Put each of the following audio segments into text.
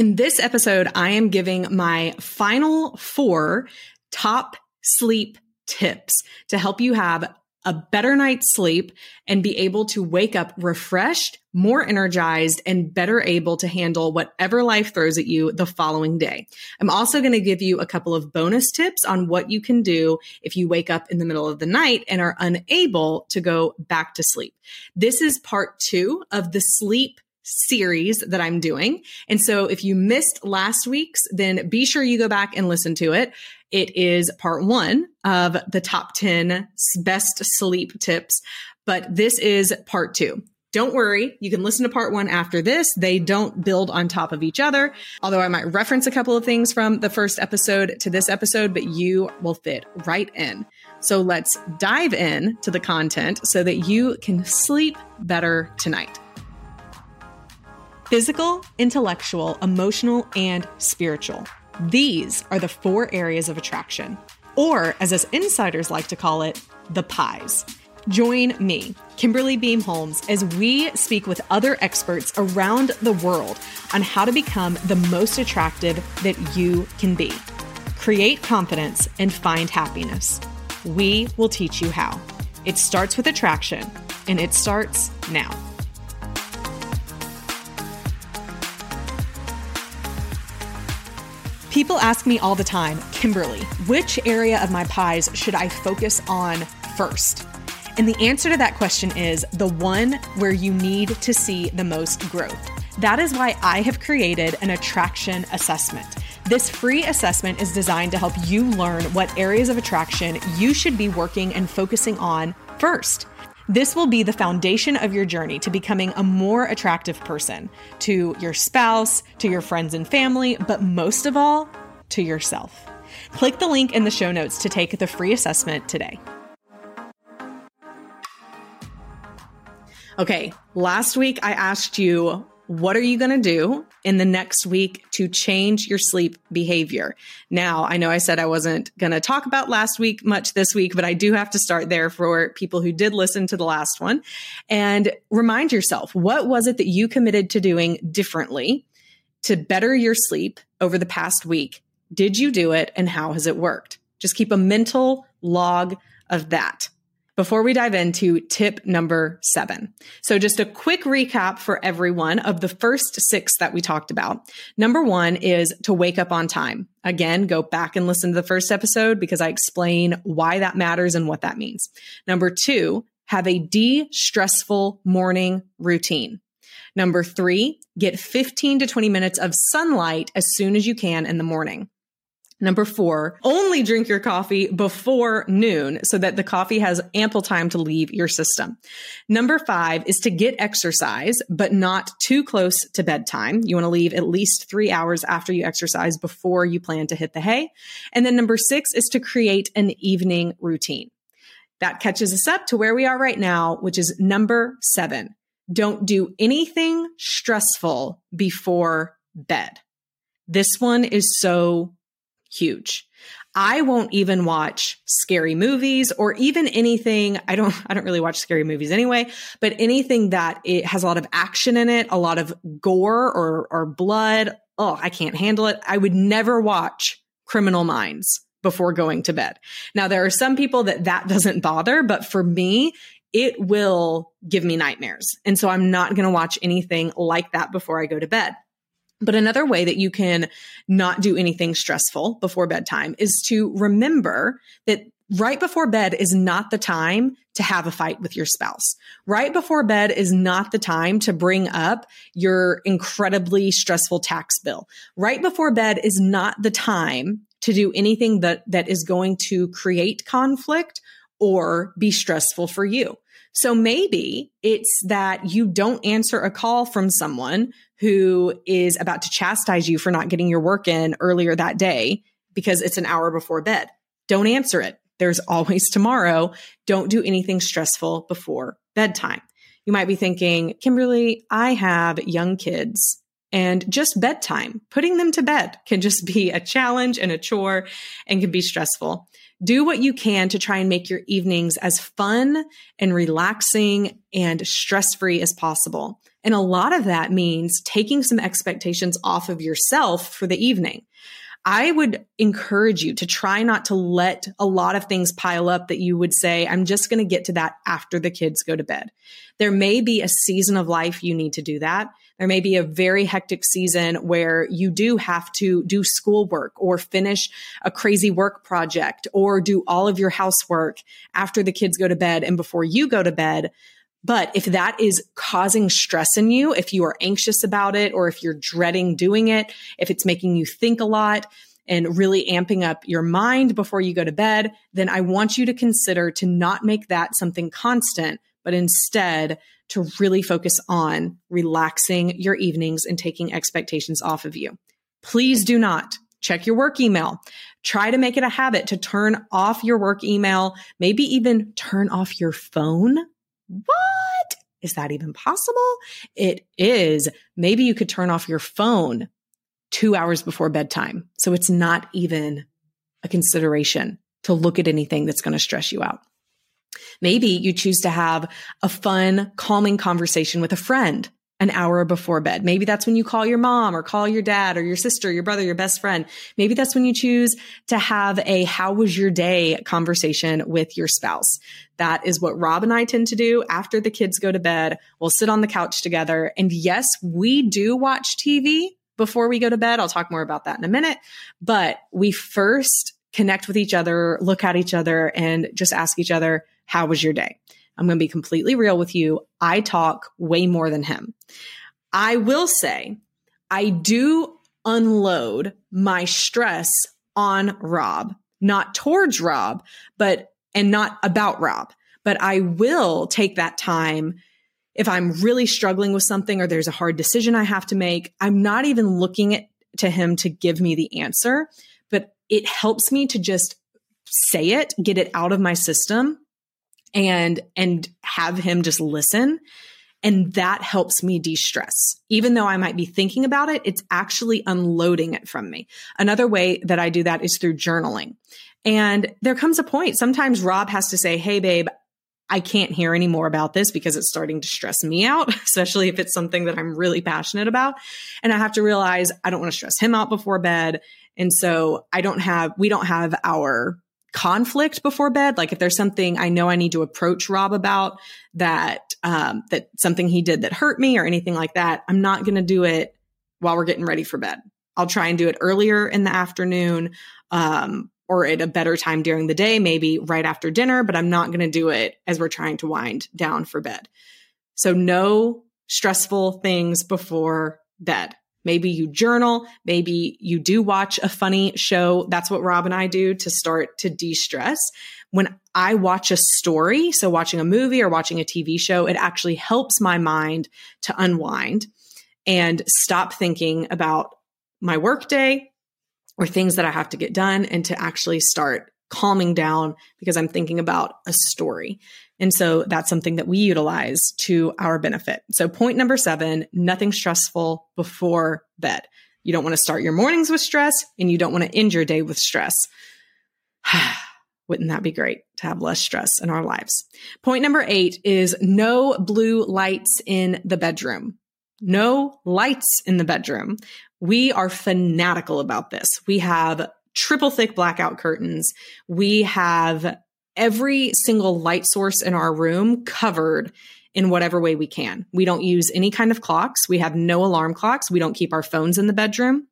In this episode, I am giving my final four top sleep tips to help you have a better night's sleep and be able to wake up refreshed, more energized, and better able to handle whatever life throws at you the following day. I'm also going to give you a couple of bonus tips on what you can do if you wake up in the middle of the night and are unable to go back to sleep. This is part two of the sleep series that I'm doing. And so if you missed last week's, then be sure you go back and listen to it. It is part one of the top 10 best sleep tips, but this is part two. Don't worry, you can listen to part one after this. They don't build on top of each other. Although I might reference a couple of things from the first episode to this episode, but you will fit right in. So let's dive in to the content so that you can sleep better tonight physical, intellectual, emotional, and spiritual. These are the four areas of attraction, or as us insiders like to call it, the pies. Join me, Kimberly Beam Holmes, as we speak with other experts around the world on how to become the most attractive that you can be. Create confidence and find happiness. We will teach you how. It starts with attraction, and it starts now. People ask me all the time, Kimberly, which area of my pies should I focus on first? And the answer to that question is the one where you need to see the most growth. That is why I have created an attraction assessment. This free assessment is designed to help you learn what areas of attraction you should be working and focusing on first. This will be the foundation of your journey to becoming a more attractive person to your spouse, to your friends and family, but most of all, to yourself. Click the link in the show notes to take the free assessment today. Okay, last week I asked you what are you going to do in the next week to change your sleep behavior? Now, I know I said I wasn't going to talk about last week much this week, but I do have to start there for people who did listen to the last one and remind yourself what was it that you committed to doing differently to better your sleep over the past week? Did you do it and how has it worked? Just keep a mental log of that before we dive into tip number seven. So just a quick recap for everyone of the first six that we talked about. Number one is to wake up on time. Again, go back and listen to the first episode because I explain why that matters and what that means. Number two, have a de-stressful morning routine. Number three, get 15 to 20 minutes of sunlight as soon as you can in the morning. Number four, only drink your coffee before noon so that the coffee has ample time to leave your system. Number five is to get exercise, but not too close to bedtime. You want to leave at least three hours after you exercise before you plan to hit the hay. And then number six is to create an evening routine. That catches us up to where we are right now, which is number seven. Don't do anything stressful before bed. This one is so huge. I won't even watch scary movies or even anything. I don't, I don't really watch scary movies anyway, but anything that it has a lot of action in it, a lot of gore or, or blood. Oh, I can't handle it. I would never watch Criminal Minds before going to bed. Now, there are some people that that doesn't bother, but for me, it will give me nightmares. And so I'm not going to watch anything like that before I go to bed. But another way that you can not do anything stressful before bedtime is to remember that right before bed is not the time to have a fight with your spouse. Right before bed is not the time to bring up your incredibly stressful tax bill. Right before bed is not the time to do anything that, that is going to create conflict or be stressful for you. So maybe it's that you don't answer a call from someone who is about to chastise you for not getting your work in earlier that day because it's an hour before bed. Don't answer it. There's always tomorrow. Don't do anything stressful before bedtime. You might be thinking, Kimberly, I have young kids and just bedtime, putting them to bed can just be a challenge and a chore and can be stressful. Do what you can to try and make your evenings as fun and relaxing and stress free as possible. And a lot of that means taking some expectations off of yourself for the evening. I would encourage you to try not to let a lot of things pile up that you would say, I'm just going to get to that after the kids go to bed. There may be a season of life you need to do that. There may be a very hectic season where you do have to do schoolwork or finish a crazy work project or do all of your housework after the kids go to bed and before you go to bed. But if that is causing stress in you, if you are anxious about it, or if you're dreading doing it, if it's making you think a lot and really amping up your mind before you go to bed, then I want you to consider to not make that something constant, but instead to really focus on relaxing your evenings and taking expectations off of you. Please do not check your work email. Try to make it a habit to turn off your work email, maybe even turn off your phone. What? Is that even possible? It is. Maybe you could turn off your phone two hours before bedtime. So it's not even a consideration to look at anything that's going to stress you out. Maybe you choose to have a fun, calming conversation with a friend an hour before bed. Maybe that's when you call your mom or call your dad or your sister, your brother, your best friend. Maybe that's when you choose to have a how was your day conversation with your spouse. That is what Rob and I tend to do after the kids go to bed. We'll sit on the couch together. And yes, we do watch TV before we go to bed. I'll talk more about that in a minute, but we first connect with each other, look at each other and just ask each other, how was your day? I'm going to be completely real with you. I talk way more than him. I will say I do unload my stress on Rob, not towards Rob, but, and not about Rob, but I will take that time if I'm really struggling with something or there's a hard decision I have to make. I'm not even looking at, to him to give me the answer, but it helps me to just say it, get it out of my system and and have him just listen. And that helps me de-stress. Even though i might be thinking about it it's actually unloading it from me. Another way that i do that is through journaling. And there comes a point. Sometimes rob has to say hey babe I can't hear any more about this because it's starting to stress me out, especially if it's something that I'm really passionate about. And I have to realize I don't want to stress him out before bed. And so I don't have, we don't have our conflict before bed. Like if there's something I know I need to approach Rob about that, um, that something he did that hurt me or anything like that, I'm not going to do it while we're getting ready for bed. I'll try and do it earlier in the afternoon, um, or at a better time during the day, maybe right after dinner, but I'm not going to do it as we're trying to wind down for bed. So no stressful things before bed. Maybe you journal. Maybe you do watch a funny show. That's what Rob and I do to start to de stress. When I watch a story, so watching a movie or watching a TV show, it actually helps my mind to unwind and stop thinking about my workday or things that I have to get done and to actually start calming down because I'm thinking about a story. And so that's something that we utilize to our benefit. So point number seven, nothing stressful before bed. You don't want to start your mornings with stress and you don't want to end your day with stress. Wouldn't that be great to have less stress in our lives? Point number eight is no blue lights in the bedroom. No lights in the bedroom. We are fanatical about this. We have triple thick blackout curtains. We have every single light source in our room covered in whatever way we can. We don't use any kind of clocks. We have no alarm clocks. We don't keep our phones in the bedroom.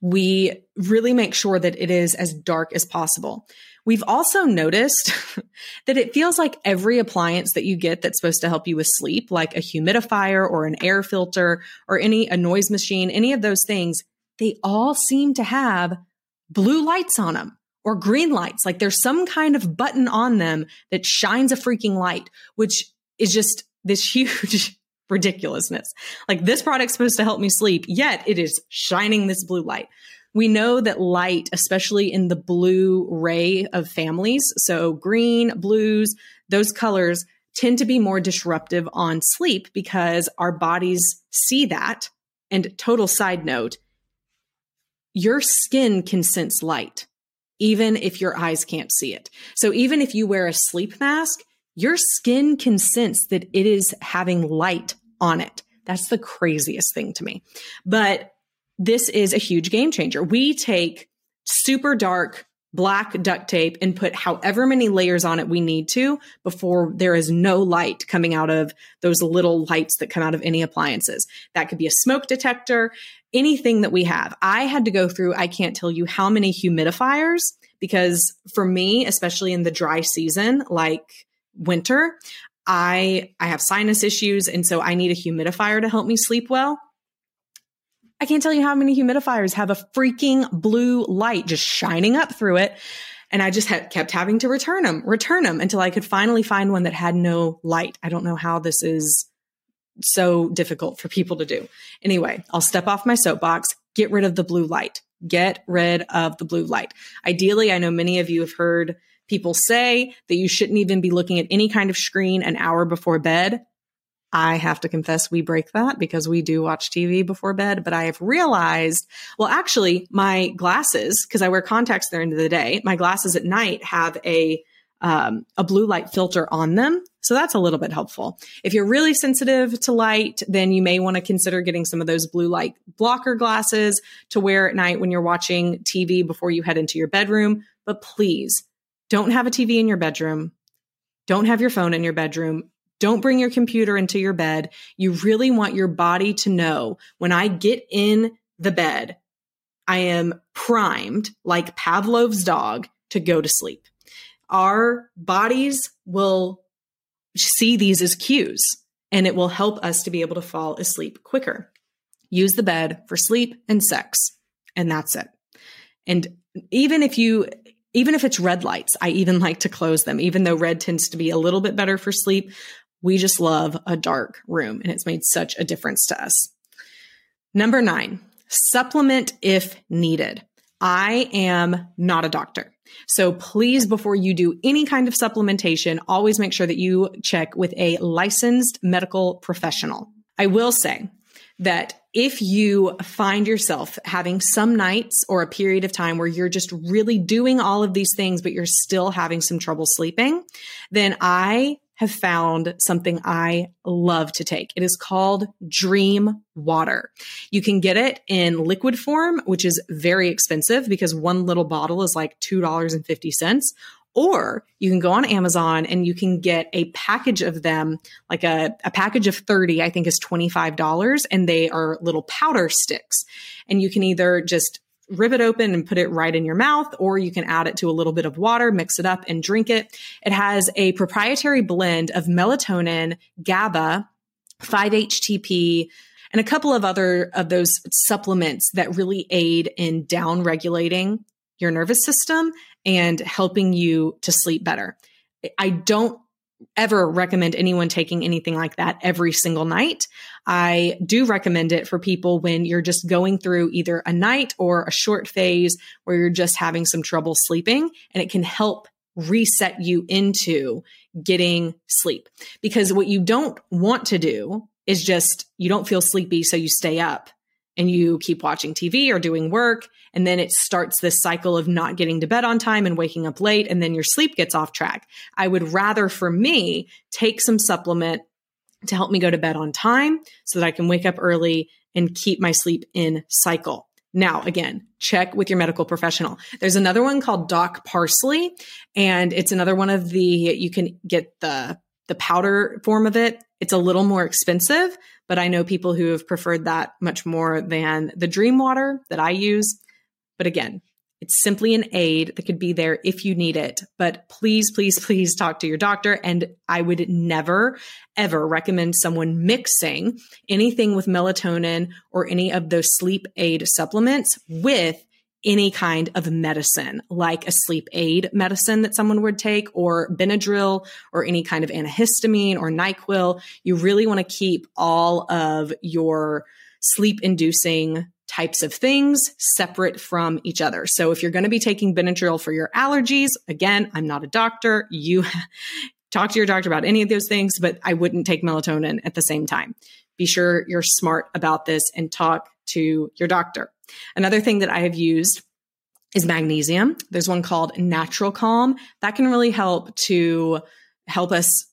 We really make sure that it is as dark as possible. We've also noticed that it feels like every appliance that you get that's supposed to help you with sleep, like a humidifier or an air filter or any a noise machine, any of those things, they all seem to have blue lights on them or green lights. Like there's some kind of button on them that shines a freaking light, which is just this huge ridiculousness. Like this product's supposed to help me sleep, yet it is shining this blue light. We know that light, especially in the blue ray of families, so green, blues, those colors tend to be more disruptive on sleep because our bodies see that. And total side note, your skin can sense light, even if your eyes can't see it. So even if you wear a sleep mask, your skin can sense that it is having light on it. That's the craziest thing to me. But this is a huge game changer. We take super dark black duct tape and put however many layers on it we need to before there is no light coming out of those little lights that come out of any appliances. That could be a smoke detector, anything that we have. I had to go through, I can't tell you how many humidifiers because for me, especially in the dry season, like winter, I I have sinus issues and so I need a humidifier to help me sleep well. I can't tell you how many humidifiers have a freaking blue light just shining up through it. And I just had, kept having to return them, return them until I could finally find one that had no light. I don't know how this is so difficult for people to do. Anyway, I'll step off my soapbox, get rid of the blue light, get rid of the blue light. Ideally, I know many of you have heard people say that you shouldn't even be looking at any kind of screen an hour before bed. I have to confess we break that because we do watch TV before bed, but I have realized, well, actually my glasses, because I wear contacts of the day, my glasses at night have a, um, a blue light filter on them. So that's a little bit helpful. If you're really sensitive to light, then you may want to consider getting some of those blue light blocker glasses to wear at night when you're watching TV before you head into your bedroom. But please don't have a TV in your bedroom. Don't have your phone in your bedroom don't bring your computer into your bed. You really want your body to know when I get in the bed, I am primed like Pavlov's dog to go to sleep. Our bodies will see these as cues and it will help us to be able to fall asleep quicker. Use the bed for sleep and sex, and that's it. And even if you even if it's red lights, I even like to close them, even though red tends to be a little bit better for sleep we just love a dark room and it's made such a difference to us. Number nine, supplement if needed. I am not a doctor. So please, before you do any kind of supplementation, always make sure that you check with a licensed medical professional. I will say that if you find yourself having some nights or a period of time where you're just really doing all of these things, but you're still having some trouble sleeping, then I have found something I love to take. It is called Dream Water. You can get it in liquid form, which is very expensive because one little bottle is like $2.50. Or you can go on Amazon and you can get a package of them, like a, a package of 30, I think is $25, and they are little powder sticks. And you can either just rip it open and put it right in your mouth, or you can add it to a little bit of water, mix it up and drink it. It has a proprietary blend of melatonin, GABA, 5-HTP, and a couple of other of those supplements that really aid in down regulating your nervous system and helping you to sleep better. I don't ever recommend anyone taking anything like that every single night. I do recommend it for people when you're just going through either a night or a short phase where you're just having some trouble sleeping and it can help reset you into getting sleep. Because what you don't want to do is just you don't feel sleepy so you stay up and you keep watching TV or doing work. And then it starts this cycle of not getting to bed on time and waking up late. And then your sleep gets off track. I would rather, for me, take some supplement to help me go to bed on time so that I can wake up early and keep my sleep in cycle. Now, again, check with your medical professional. There's another one called Doc Parsley, and it's another one of the, you can get the, the powder form of it. It's a little more expensive, but I know people who have preferred that much more than the Dream Water that I use. But again, it's simply an aid that could be there if you need it. But please, please, please talk to your doctor. And I would never, ever recommend someone mixing anything with melatonin or any of those sleep aid supplements with any kind of medicine, like a sleep aid medicine that someone would take, or Benadryl, or any kind of antihistamine or NyQuil. You really want to keep all of your sleep inducing types of things separate from each other. So if you're going to be taking Benadryl for your allergies, again, I'm not a doctor. You talk to your doctor about any of those things, but I wouldn't take melatonin at the same time. Be sure you're smart about this and talk to your doctor. Another thing that I have used is magnesium. There's one called Natural Calm that can really help to help us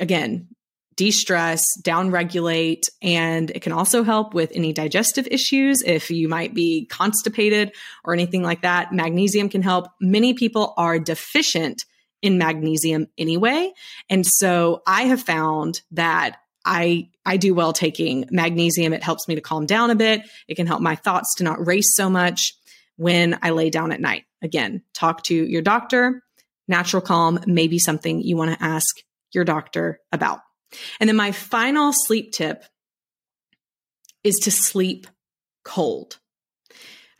again de-stress, down-regulate, and it can also help with any digestive issues if you might be constipated or anything like that. Magnesium can help. Many people are deficient in magnesium anyway, and so I have found that I I do well taking magnesium. It helps me to calm down a bit. It can help my thoughts to not race so much when I lay down at night. Again, talk to your doctor. Natural calm may be something you want to ask your doctor about. And then my final sleep tip is to sleep cold.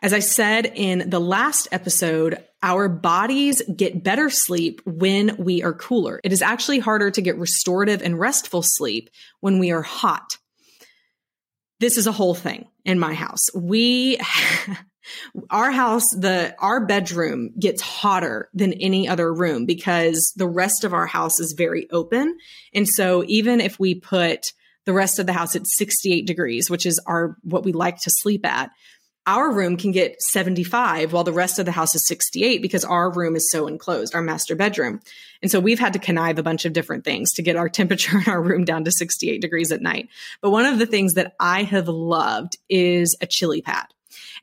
As I said in the last episode, our bodies get better sleep when we are cooler. It is actually harder to get restorative and restful sleep when we are hot. This is a whole thing in my house. We our house the our bedroom gets hotter than any other room because the rest of our house is very open and so even if we put the rest of the house at 68 degrees which is our what we like to sleep at our room can get 75 while the rest of the house is 68 because our room is so enclosed, our master bedroom. And so we've had to connive a bunch of different things to get our temperature in our room down to 68 degrees at night. But one of the things that I have loved is a chili pad.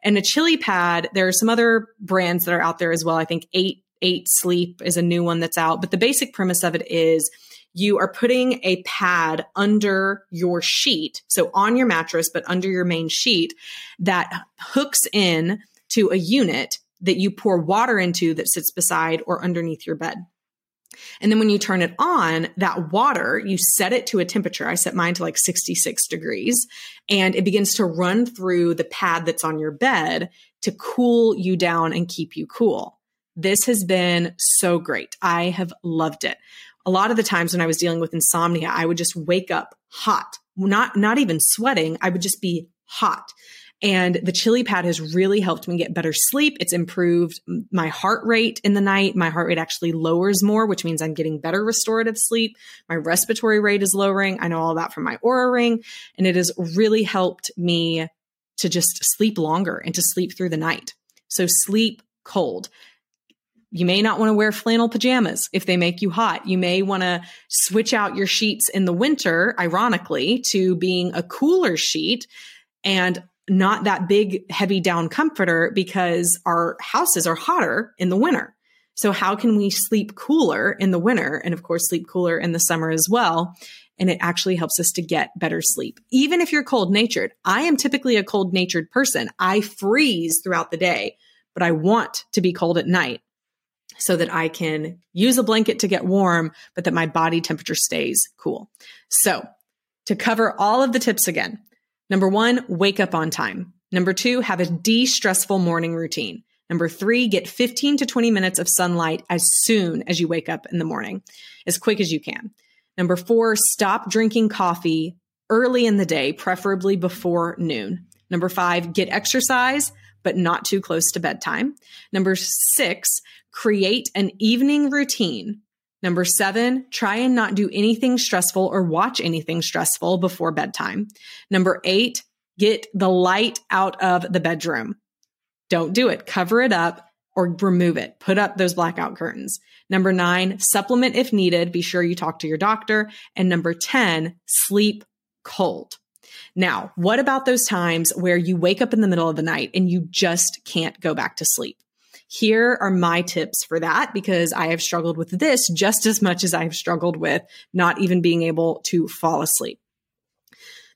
And a chili pad, there are some other brands that are out there as well. I think 8 8 Sleep is a new one that's out, but the basic premise of it is you are putting a pad under your sheet. So on your mattress, but under your main sheet that hooks in to a unit that you pour water into that sits beside or underneath your bed. And then when you turn it on, that water, you set it to a temperature. I set mine to like 66 degrees and it begins to run through the pad that's on your bed to cool you down and keep you cool. This has been so great. I have loved it a lot of the times when I was dealing with insomnia, I would just wake up hot, not, not even sweating. I would just be hot. And the chili pad has really helped me get better sleep. It's improved my heart rate in the night. My heart rate actually lowers more, which means I'm getting better restorative sleep. My respiratory rate is lowering. I know all that from my Oura ring. And it has really helped me to just sleep longer and to sleep through the night. So sleep cold. You may not want to wear flannel pajamas if they make you hot. You may want to switch out your sheets in the winter, ironically, to being a cooler sheet and not that big, heavy down comforter because our houses are hotter in the winter. So, how can we sleep cooler in the winter and, of course, sleep cooler in the summer as well? And it actually helps us to get better sleep. Even if you're cold natured, I am typically a cold natured person. I freeze throughout the day, but I want to be cold at night so that I can use a blanket to get warm, but that my body temperature stays cool. So to cover all of the tips again, number one, wake up on time. Number two, have a de stressful morning routine. Number three, get 15 to 20 minutes of sunlight as soon as you wake up in the morning, as quick as you can. Number four, stop drinking coffee early in the day, preferably before noon. Number five, get exercise, but not too close to bedtime. Number six, create an evening routine. Number seven, try and not do anything stressful or watch anything stressful before bedtime. Number eight, get the light out of the bedroom. Don't do it. Cover it up or remove it. Put up those blackout curtains. Number nine, supplement if needed. Be sure you talk to your doctor. And number 10, sleep cold. Now, what about those times where you wake up in the middle of the night and you just can't go back to sleep? Here are my tips for that because I have struggled with this just as much as I've struggled with not even being able to fall asleep.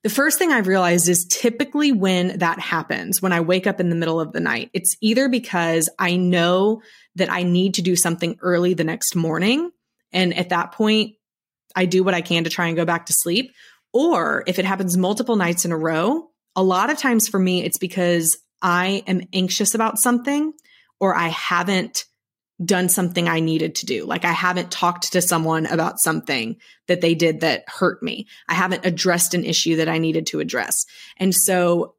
The first thing I've realized is typically when that happens, when I wake up in the middle of the night, it's either because I know that I need to do something early the next morning. And at that point, I do what I can to try and go back to sleep. Or if it happens multiple nights in a row, a lot of times for me, it's because I am anxious about something or I haven't done something I needed to do. Like I haven't talked to someone about something that they did that hurt me. I haven't addressed an issue that I needed to address. And so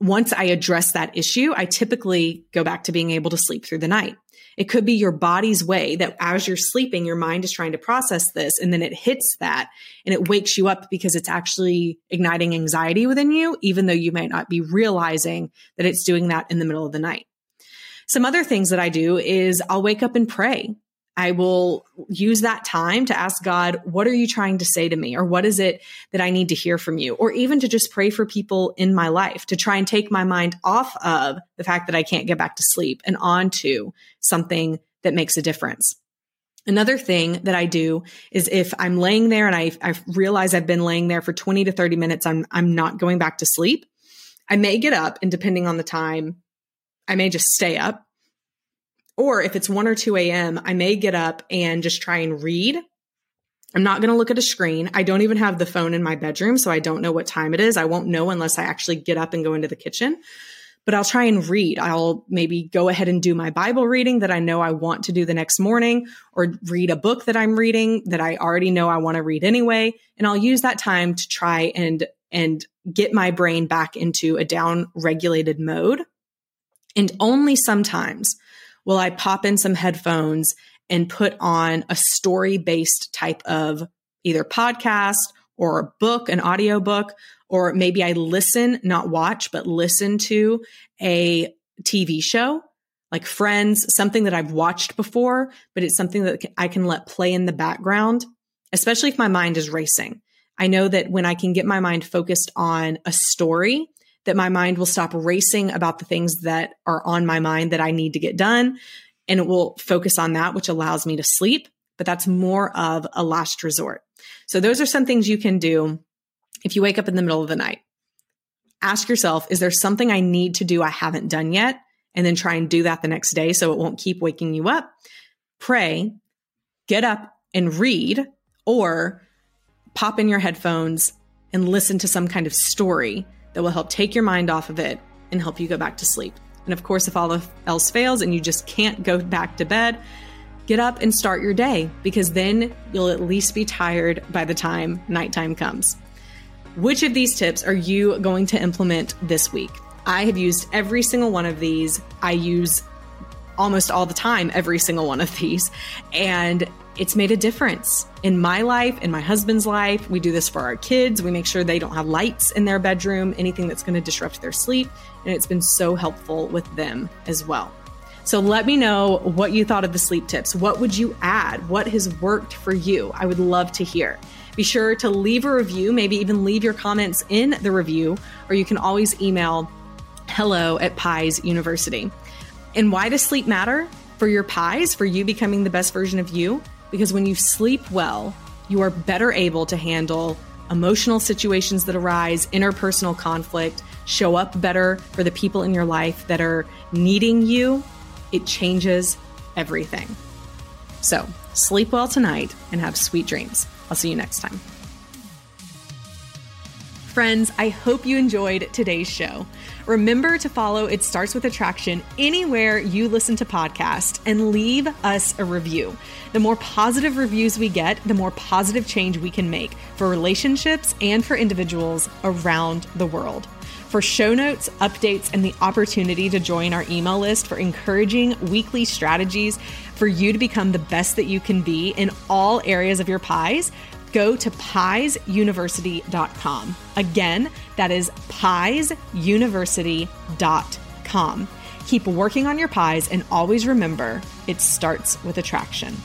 once I address that issue, I typically go back to being able to sleep through the night. It could be your body's way that as you're sleeping, your mind is trying to process this and then it hits that and it wakes you up because it's actually igniting anxiety within you, even though you might not be realizing that it's doing that in the middle of the night. Some other things that I do is I'll wake up and pray. I will use that time to ask God, what are you trying to say to me? Or what is it that I need to hear from you? Or even to just pray for people in my life to try and take my mind off of the fact that I can't get back to sleep and onto something that makes a difference. Another thing that I do is if I'm laying there and I, I realize I've been laying there for 20 to 30 minutes, I'm, I'm not going back to sleep. I may get up and depending on the time, I may just stay up. Or if it's 1 or 2 a.m., I may get up and just try and read. I'm not going to look at a screen. I don't even have the phone in my bedroom, so I don't know what time it is. I won't know unless I actually get up and go into the kitchen. But I'll try and read. I'll maybe go ahead and do my Bible reading that I know I want to do the next morning, or read a book that I'm reading that I already know I want to read anyway. And I'll use that time to try and and get my brain back into a down regulated mode and only sometimes will I pop in some headphones and put on a story based type of either podcast or a book, an audio book, or maybe I listen, not watch, but listen to a TV show like Friends, something that I've watched before, but it's something that I can let play in the background, especially if my mind is racing. I know that when I can get my mind focused on a story, that my mind will stop racing about the things that are on my mind that I need to get done. And it will focus on that, which allows me to sleep. But that's more of a last resort. So those are some things you can do if you wake up in the middle of the night. Ask yourself, is there something I need to do I haven't done yet? And then try and do that the next day so it won't keep waking you up. Pray, get up and read, or pop in your headphones and listen to some kind of story that will help take your mind off of it and help you go back to sleep. And of course, if all else fails and you just can't go back to bed, get up and start your day because then you'll at least be tired by the time nighttime comes. Which of these tips are you going to implement this week? I have used every single one of these. I use almost all the time every single one of these. And it's made a difference in my life, in my husband's life. We do this for our kids. We make sure they don't have lights in their bedroom, anything that's going to disrupt their sleep. And it's been so helpful with them as well. So let me know what you thought of the sleep tips. What would you add? What has worked for you? I would love to hear. Be sure to leave a review, maybe even leave your comments in the review, or you can always email hello at Pies University. And why does sleep matter? For your pies, for you becoming the best version of you? Because when you sleep well, you are better able to handle emotional situations that arise, interpersonal conflict, show up better for the people in your life that are needing you. It changes everything. So, sleep well tonight and have sweet dreams. I'll see you next time. Friends, I hope you enjoyed today's show. Remember to follow It Starts With Attraction anywhere you listen to podcasts and leave us a review. The more positive reviews we get, the more positive change we can make for relationships and for individuals around the world. For show notes, updates, and the opportunity to join our email list for encouraging weekly strategies for you to become the best that you can be in all areas of your pies, go to piesuniversity.com. Again, that is piesuniversity.com. Keep working on your pies and always remember it starts with attraction.